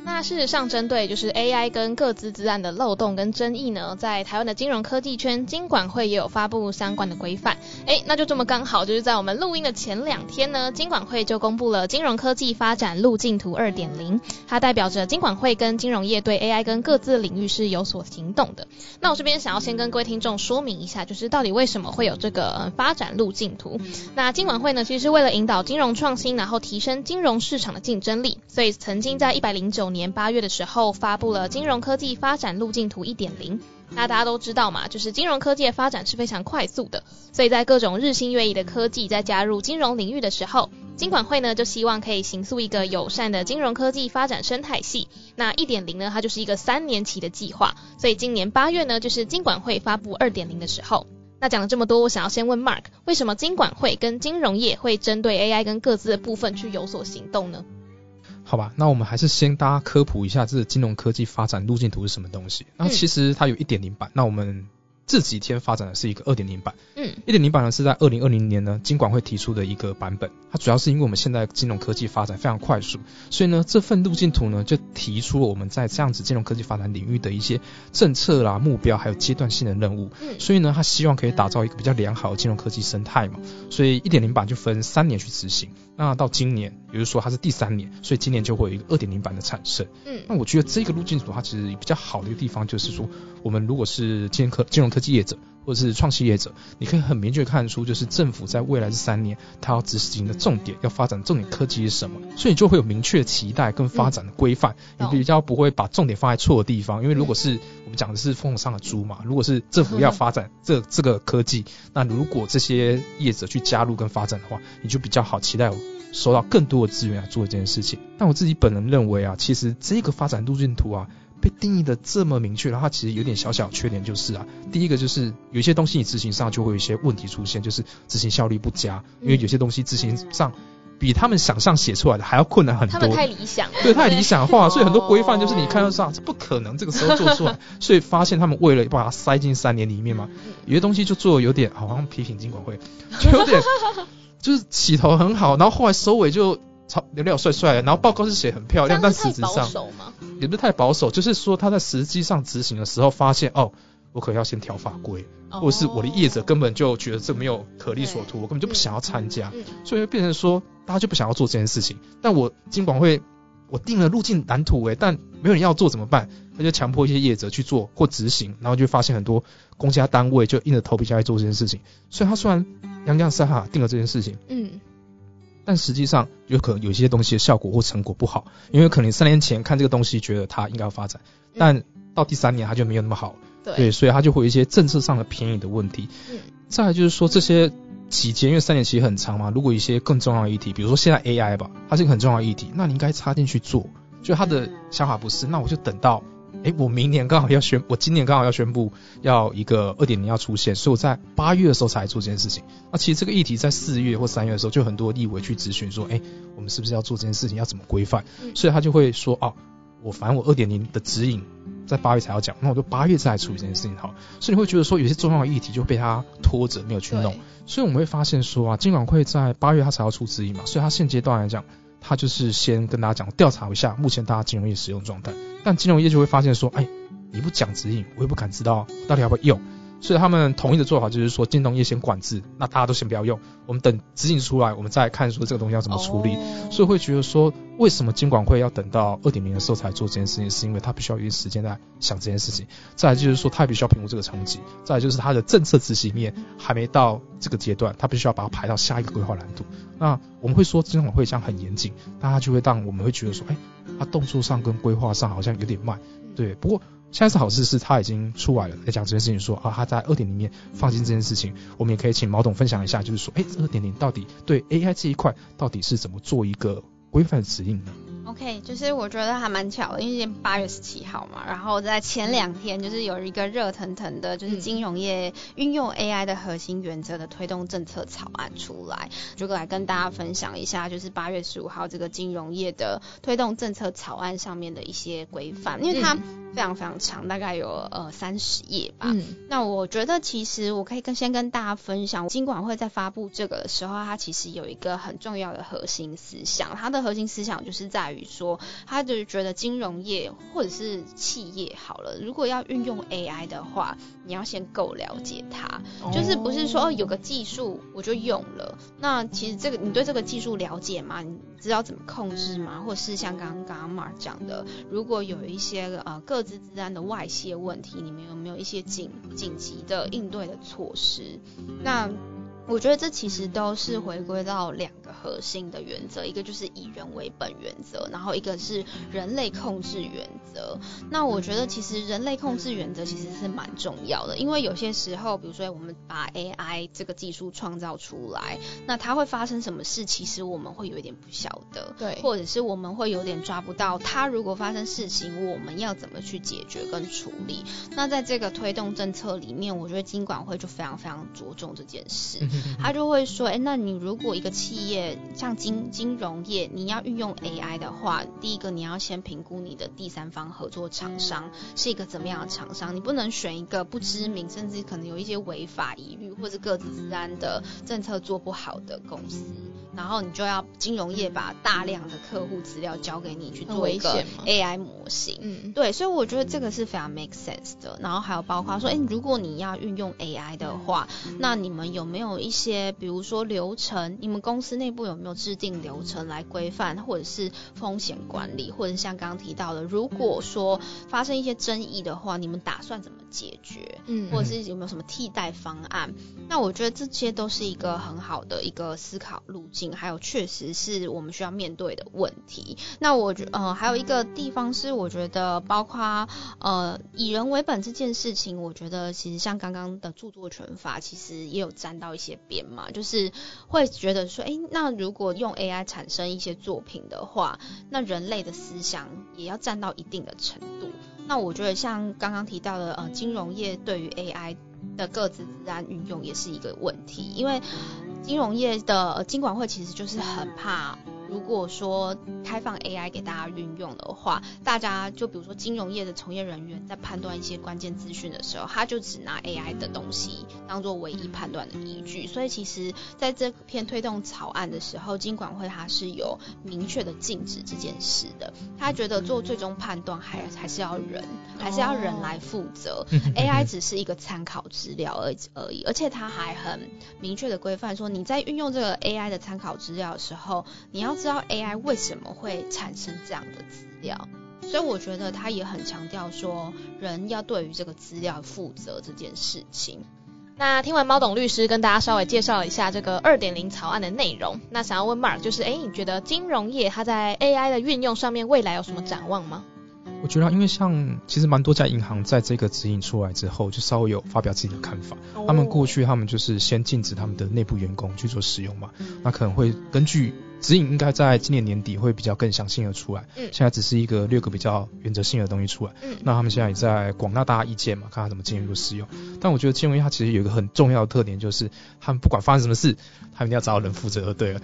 S2: 那事实上，针对就是 AI 跟各自资案的漏洞跟争议呢，在台湾的金融科技圈，金管会也有发布相关的规范。哎，那就这么刚好，就是在我们录音的前两天呢，金管会就公布了金融科技发展路径图二点零，它代表着金管会跟金融业对 AI 跟各自领域是有所行动的。那我这边想要先跟各位听众说明一下，就是到底为什么会有这个呃发展路径图。那金管会呢，其实是为了引导金融创新，然后提升金融市场的竞争力，所以曾经在一百零九年八月的时候发布了金融科技发展路径图一点零。那大家都知道嘛，就是金融科技的发展是非常快速的，所以在各种日新月异的科技在加入金融领域的时候，金管会呢就希望可以形塑一个友善的金融科技发展生态系。那一点零呢，它就是一个三年期的计划，所以今年八月呢，就是金管会发布二点零的时候。那讲了这么多，我想要先问 Mark，为什么金管会跟金融业会针对 AI 跟各自的部分去有所行动呢？
S1: 好吧，那我们还是先大家科普一下这个金融科技发展路径图是什么东西。那其实它有一点零版，那我们这几天发展的是一个二点零版。
S2: 嗯
S1: 一点零版呢是在二零二零年呢金管会提出的一个版本，它主要是因为我们现在金融科技发展非常快速，所以呢这份路径图呢就提出了我们在这样子金融科技发展领域的一些政策啦、目标，还有阶段性的任务。
S2: 嗯
S1: 所以呢，他希望可以打造一个比较良好的金融科技生态嘛，所以一点零版就分三年去执行。那到今年，也就是说它是第三年，所以今年就会有一个二点零版的产生。
S2: 嗯
S1: 那我觉得这个路径组它其实比较好的一个地方就是说，我们如果是金融科金融科技业者或者是创新业者，你可以很明确看出，就是政府在未来这三年它要执行的重点，要发展重点科技是什么，所以你就会有明确的期待跟发展的规范，
S2: 懂
S1: 你比较不会把重点放在错的地方，因为如果是我们讲的是风上的猪嘛，如果是政府要发展这这个科技，那如果这些业者去加入跟发展的话，你就比较好期待有收到更多的资源来做这件事情。但我自己本人认为啊，其实这个发展路径图啊。被定义的这么明确，然后它其实有点小小缺点，就是啊，第一个就是有一些东西你执行上就会有一些问题出现，就是执行效率不佳，因为有些东西执行上比他们想象写出来的还要困难很多。
S2: 他们太理想了，
S1: 对，太理想化，[laughs] 所以很多规范就是你看到上，这不可能这个时候做出来，[laughs] 所以发现他们为了把它塞进三年里面嘛，有些东西就做的有点好像批评金管会，就有点 [laughs] 就是起头很好，然后后来收尾就超了了帅帅的，然后报告是写很漂亮，但实质上？也不是太保守，就是说他在实际上执行的时候发现哦。我可能要先调法规，或者是我的业者根本就觉得这没有可力所图，我根本就不想要参加，所以变成说大家就不想要做这件事情。但我金管会我定了路径蓝图诶，但没有人要做怎么办？他就强迫一些业者去做或执行，然后就发现很多公家单位就硬着头皮下来做这件事情。所以他虽然洋洋洒洒定了这件事情，嗯。但实际上有可能有些东西的效果或成果不好，因为可能三年前看这个东西觉得它应该要发展，但到第三年它就没有那么好，对，所以它就会有一些政策上的便宜的问题。嗯，再来就是说这些期间，因为三年其实很长嘛，如果一些更重要的议题，比如说现在 AI 吧，它是一个很重要的议题，那你应该插进去做，就他的想法不是，那我就等到。哎，我明年刚好要宣，我今年刚好要宣布要一个二点零要出现，所以我在八月的时候才做这件事情。那其实这个议题在四月或三月的时候，就很多立委去咨询说，哎，我们是不是要做这件事情，要怎么规范？所以他就会说，哦，我反正我二点零的指引在八月才要讲，那我就八月再来处理这件事情好。所以你会觉得说，有些重要的议题就被他拖着没有去弄。所以我们会发现说啊，金管会在八月他才要出指引嘛，所以他现阶段来讲。他就是先跟大家讲，调查一下目前大家金融业使用状态，但金融业就会发现说，哎，你不讲指引，我也不敢知道到底要不要用。所以他们统一的做法就是说，金融业先管制，那大家都先不要用，我们等指引出来，我们再看说这个东西要怎么处理。所以会觉得说，为什么金管会要等到二点零的时候才做这件事情，是因为他必须要有一点时间在想这件事情。再来就是说，他也必须要评估这个冲击。再来就是他的政策执行面还没到这个阶段，他必须要把它排到下一个规划蓝图。那我们会说金管会这样很严谨，大家就会让我们会觉得说，哎，他动作上跟规划上好像有点慢。对，不过。现在是好事，是他已经出来了，在讲这件事情，说啊，他在二点零面放进这件事情，我们也可以请毛董分享一下，就是说，哎，二点零到底对 AI 这一块到底是怎么做一个规范指引呢？
S3: ？OK，就是我觉得还蛮巧的，因为今天八月十七号嘛，然后在前两天就是有一个热腾腾的，就是金融业运用 AI 的核心原则的推动政策草案出来，就来跟大家分享一下，就是八月十五号这个金融业的推动政策草案上面的一些规范，因为它非常非常长，大概有呃三十页吧。嗯。那我觉得其实我可以跟先跟大家分享，金管会在发布这个的时候，它其实有一个很重要的核心思想，它的核心思想就是在于。说，他就是觉得金融业或者是企业好了，如果要运用 AI 的话，你要先够了解它，就是不是说有个技术我就用了。那其实这个你对这个技术了解吗？你知道怎么控制吗？或者是像刚刚 Mark 讲的，如果有一些呃各自自安的外泄问题，你们有没有一些紧紧急的应对的措施？那我觉得这其实都是回归到两个核心的原则，一个就是以人为本原则，然后一个是人类控制原则。那我觉得其实人类控制原则其实是蛮重要的，因为有些时候，比如说我们把 AI 这个技术创造出来，那它会发生什么事，其实我们会有一点不晓得，
S2: 对，
S3: 或者是我们会有点抓不到它如果发生事情，我们要怎么去解决跟处理。那在这个推动政策里面，我觉得金管会就非常非常着重这件事。[laughs] 他就会说，哎，那你如果一个企业像金金融业，你要运用 AI 的话，第一个你要先评估你的第三方合作厂商是一个怎么样的厂商，你不能选一个不知名，甚至可能有一些违法疑虑或者各自治安的政策做不好的公司。然后你就要金融业把大量的客户资料交给你去做一个 AI 模型，嗯，对，所以我觉得这个是非常 make sense 的。然后还有包括说，哎，如果你要运用 AI 的话，那你们有没有一些，比如说流程，你们公司内部有没有制定流程来规范，或者是风险管理，或者像刚刚提到的，如果说发生一些争议的话，你们打算怎么解决？嗯，或者是有没有什么替代方案？那我觉得这些都是一个很好的一个思考路径。还有，确实是我们需要面对的问题。那我觉，呃，还有一个地方是，我觉得包括呃以人为本这件事情，我觉得其实像刚刚的著作权法，其实也有沾到一些边嘛，就是会觉得说，哎，那如果用 AI 产生一些作品的话，那人类的思想也要占到一定的程度。那我觉得像刚刚提到的，呃，金融业对于 AI 的各自自然运用也是一个问题，因为。金融业的金管会其实就是很怕如果说开放 AI 给大家运用的话，大家就比如说金融业的从业人员在判断一些关键资讯的时候，他就只拿 AI 的东西当做唯一判断的依据。所以其实在这篇推动草案的时候，金管会它是有明确的禁止这件事的。他觉得做最终判断还还是要人，还是要人来负责。[laughs] AI 只是一个参考资料而而已，而且他还很明确的规范说，你在运用这个 AI 的参考资料的时候，你要知道 AI 为什么会产生这样的资料。所以我觉得他也很强调说，人要对于这个资料负责这件事情。
S2: 那听完猫董律师跟大家稍微介绍一下这个二点零草案的内容，那想要问 Mark 就是，哎，你觉得金融业它在 AI 的运用上面未来有什么展望吗？
S1: 我觉得，因为像其实蛮多家银行在这个指引出来之后，就稍微有发表自己的看法。他们过去他们就是先禁止他们的内部员工去做使用嘛，那可能会根据。指引应该在今年年底会比较更详细的出来，嗯，现在只是一个六个比较原则性的东西出来，嗯，那他们现在也在广纳大家意见嘛，看他怎么进一步使用。但我觉得金融业它其实有一个很重要的特点，就是他们不管发生什么事，他们一定要找到人负责，对 [laughs] 了。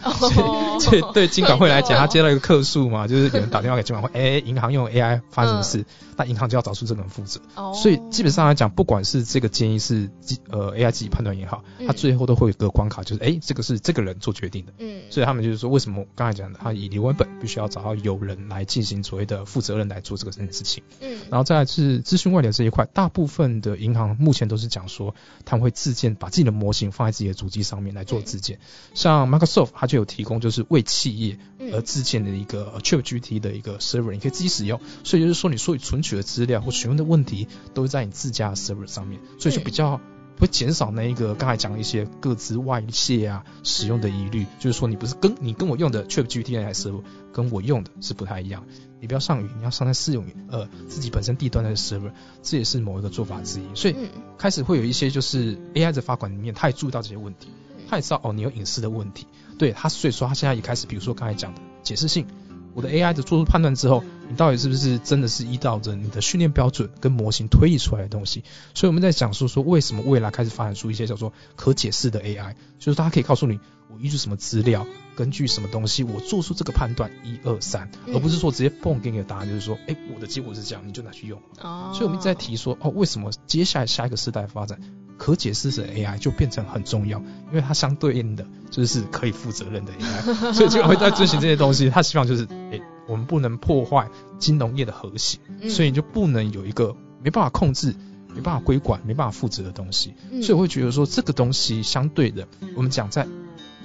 S1: 所以对金管会来讲，他接到一个客诉嘛，[laughs] 就是有人打电话给金管会，哎，银行用 AI 发生什么事，那银行就要找出这个人负责。哦，所以基本上来讲，不管是这个建议是呃 AI 自己判断也好，他最后都会有个关卡，就是哎，这个是这个人做决定的。嗯，所以他们就是说，为什么刚才讲的？以留文本必须要找到有人来进行所谓的负责人来做这个这件事情。嗯，然后再来是资讯外流这一块，大部分的银行目前都是讲说他们会自建，把自己的模型放在自己的主机上面来做自建。像 Microsoft 它就有提供，就是为企业而自建的一个 ChatGPT 的一个 server，你可以自己使用。所以就是说，你所有存取的资料或询问的问题都是在你自家的 server 上面，所以就比较。会减少那一个刚才讲的一些各自外泄啊使用的疑虑，就是说你不是跟你跟我用的 ChatGPT 那台 server 跟我用的是不太一样，你不要上云，你要上在私用云，呃自己本身地端的 server，这也是某一个做法之一。所以开始会有一些就是 AI 的发管里面，他也注意到这些问题，他也知道哦你有隐私的问题，对他所以说他现在也开始，比如说刚才讲的解释性。我的 AI 的做出判断之后，你到底是不是真的是依照着你的训练标准跟模型推理出来的东西？所以我们在讲述说为什么未来开始发展出一些叫做可解释的 AI，就是它可以告诉你我依据什么资料，根据什么东西我做出这个判断一二三，而不是说直接蹦给你的答案就是说，哎，我的结果是这样，你就拿去用。哦。所以我们在提说，哦，为什么接下来下一个时代发展？可解释的 AI 就变成很重要，因为它相对应的就是可以负责任的 AI，[laughs] 所以就会在遵循这些东西。他希望就是，哎，我们不能破坏金融业的和谐，所以你就不能有一个没办法控制、没办法规管、没办法负责的东西。所以我会觉得说，这个东西相对的，我们讲在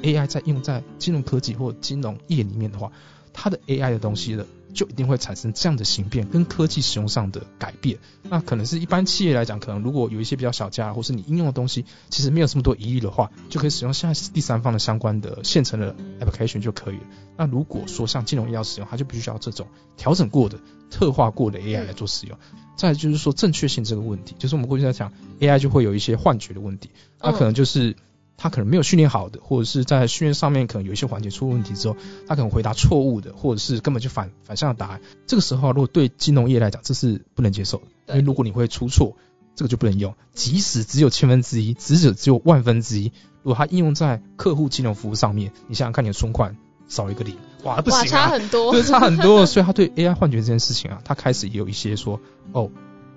S1: AI 在用在金融科技或金融业里面的话，它的 AI 的东西的。就一定会产生这样的形变跟科技使用上的改变。那可能是一般企业来讲，可能如果有一些比较小家，或是你应用的东西其实没有这么多疑虑的话，就可以使用现在第三方的相关的现成的 application 就可以了。那如果说像金融业要使用，它就必须要这种调整过的、特化过的 AI 来做使用。再就是说正确性这个问题，就是我们过去在讲 AI 就会有一些幻觉的问题，那可能就是。他可能没有训练好的，或者是在训练上面可能有一些环节出问题之后，他可能回答错误的，或者是根本就反反向的答案。这个时候，如果对金融业来讲，这是不能接受的，因为如果你会出错，这个就不能用。即使只有千分之一，即使只有万分之一，如果它应用在客户金融服务上面，你想想看，你的存款少一个零，哇，不行啊，
S2: 差很多，
S1: 对，差很多。所以他对 AI 幻觉这件事情啊，他开始也有一些说，哦。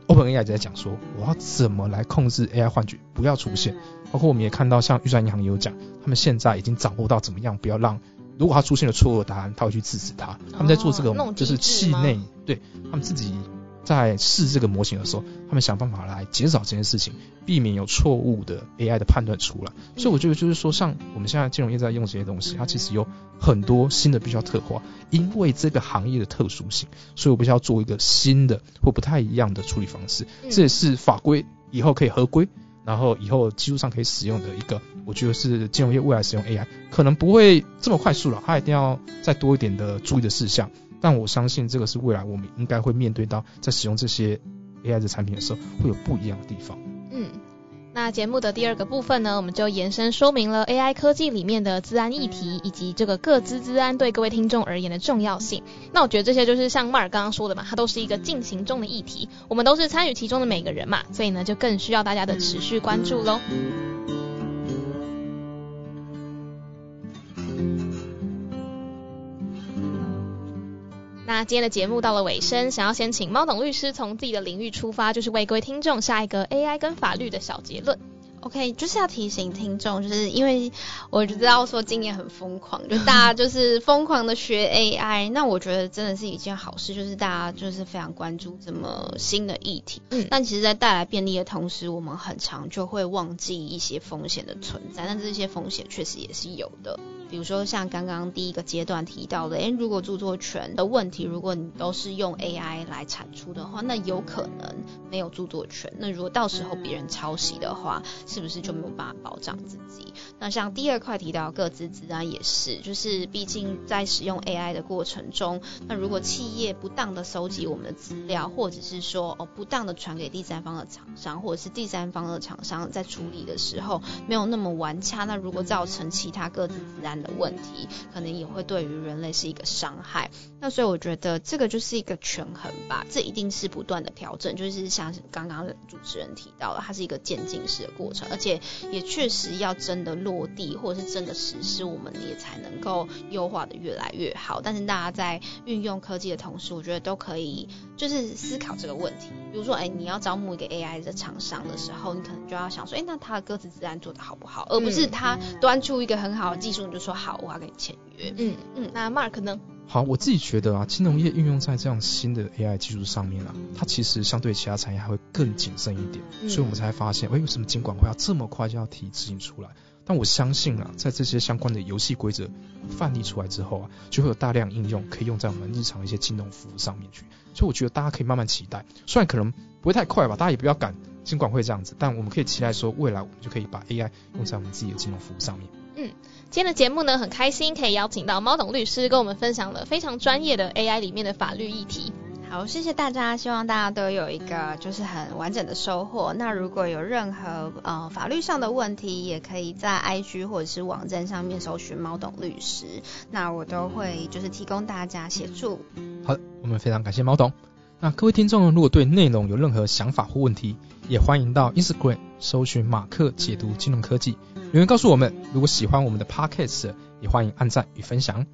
S1: OpenAI 在讲说，我要怎么来控制 AI 幻觉不要出现？包括我们也看到，像预算银行也有讲，他们现在已经掌握到怎么样不要让，如果他出现了错误答案，他会去制止他。他们在做这个，就是气内，对他们自己。在试这个模型的时候，他们想办法来减少这件事情，避免有错误的 AI 的判断出来。所以我觉得就是说，像我们现在金融业在用这些东西，它其实有很多新的必须要特化，因为这个行业的特殊性，所以我必须要做一个新的或不太一样的处理方式。这也是法规以后可以合规，然后以后技术上可以使用的一个，我觉得是金融业未来使用 AI 可能不会这么快速了，它一定要再多一点的注意的事项。但我相信这个是未来我们应该会面对到，在使用这些 AI 的产品的时候，会有不一样的地方。
S2: 嗯，那节目的第二个部分呢，我们就延伸说明了 AI 科技里面的资安议题，以及这个各资资安对各位听众而言的重要性。那我觉得这些就是像马尔刚刚说的嘛，它都是一个进行中的议题，我们都是参与其中的每个人嘛，所以呢，就更需要大家的持续关注喽。那今天的节目到了尾声，想要先请猫董律师从自己的领域出发，就是为各位听众下一个 AI 跟法律的小结论。
S3: OK，就是要提醒听众，就是因为我就知道说今年很疯狂，[laughs] 就大家就是疯狂的学 AI，那我觉得真的是一件好事，就是大家就是非常关注这么新的议题。嗯，但其实，在带来便利的同时，我们很常就会忘记一些风险的存在，但这些风险确实也是有的。比如说像刚刚第一个阶段提到的，诶，如果著作权的问题，如果你都是用 AI 来产出的话，那有可能没有著作权。那如果到时候别人抄袭的话，是不是就没有办法保障自己？那像第二块提到各自自然也是，就是毕竟在使用 AI 的过程中，那如果企业不当的收集我们的资料，或者是说哦不当的传给第三方的厂商，或者是第三方的厂商在处理的时候没有那么完洽，那如果造成其他各自自然的问题，可能也会对于人类是一个伤害。那所以我觉得这个就是一个权衡吧，这一定是不断的调整，就是像刚刚主持人提到的，它是一个渐进式的过程，而且也确实要真的落地或者是真的实施，我们也才能够优化的越来越好。但是大家在运用科技的同时，我觉得都可以就是思考这个问题。比如说，哎，你要招募一个 AI 的厂商的时候，你可能就要想说，哎，那他的歌词自然做的好不好，而不是他端出一个很好的技术，你就说。好，我要跟你签约。嗯
S2: 嗯，那 Mark 呢？
S1: 好，我自己觉得啊，金融业运用在这样新的 AI 技术上面啊，它其实相对其他产业还会更谨慎一点，所以我们才发现，哎，为什么监管会要这么快就要提执行出来？但我相信啊，在这些相关的游戏规则范例出来之后啊，就会有大量应用可以用在我们日常一些金融服务上面去。所以我觉得大家可以慢慢期待，虽然可能不会太快吧，大家也不要赶，监管会这样子，但我们可以期待说，未来我们就可以把 AI 用在我们自己的金融服务上面。
S2: 嗯，今天的节目呢很开心，可以邀请到猫董律师跟我们分享了非常专业的 AI 里面的法律议题。
S3: 好，谢谢大家，希望大家都有一个就是很完整的收获。那如果有任何呃法律上的问题，也可以在 IG 或者是网站上面搜寻猫董律师，那我都会就是提供大家协助。
S1: 好的，我们非常感谢猫董。那各位听众如果对内容有任何想法或问题，也欢迎到 Instagram 搜寻马克解读金融科技。留言告诉我们，如果喜欢我们的 podcast，也欢迎按赞与分享。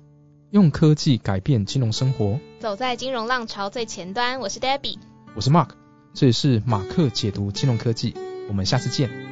S1: 用科技改变金融生活，
S2: 走在金融浪潮最前端。我是 Debbie，
S1: 我是 Mark，这里是马克解读金融科技。我们下次见。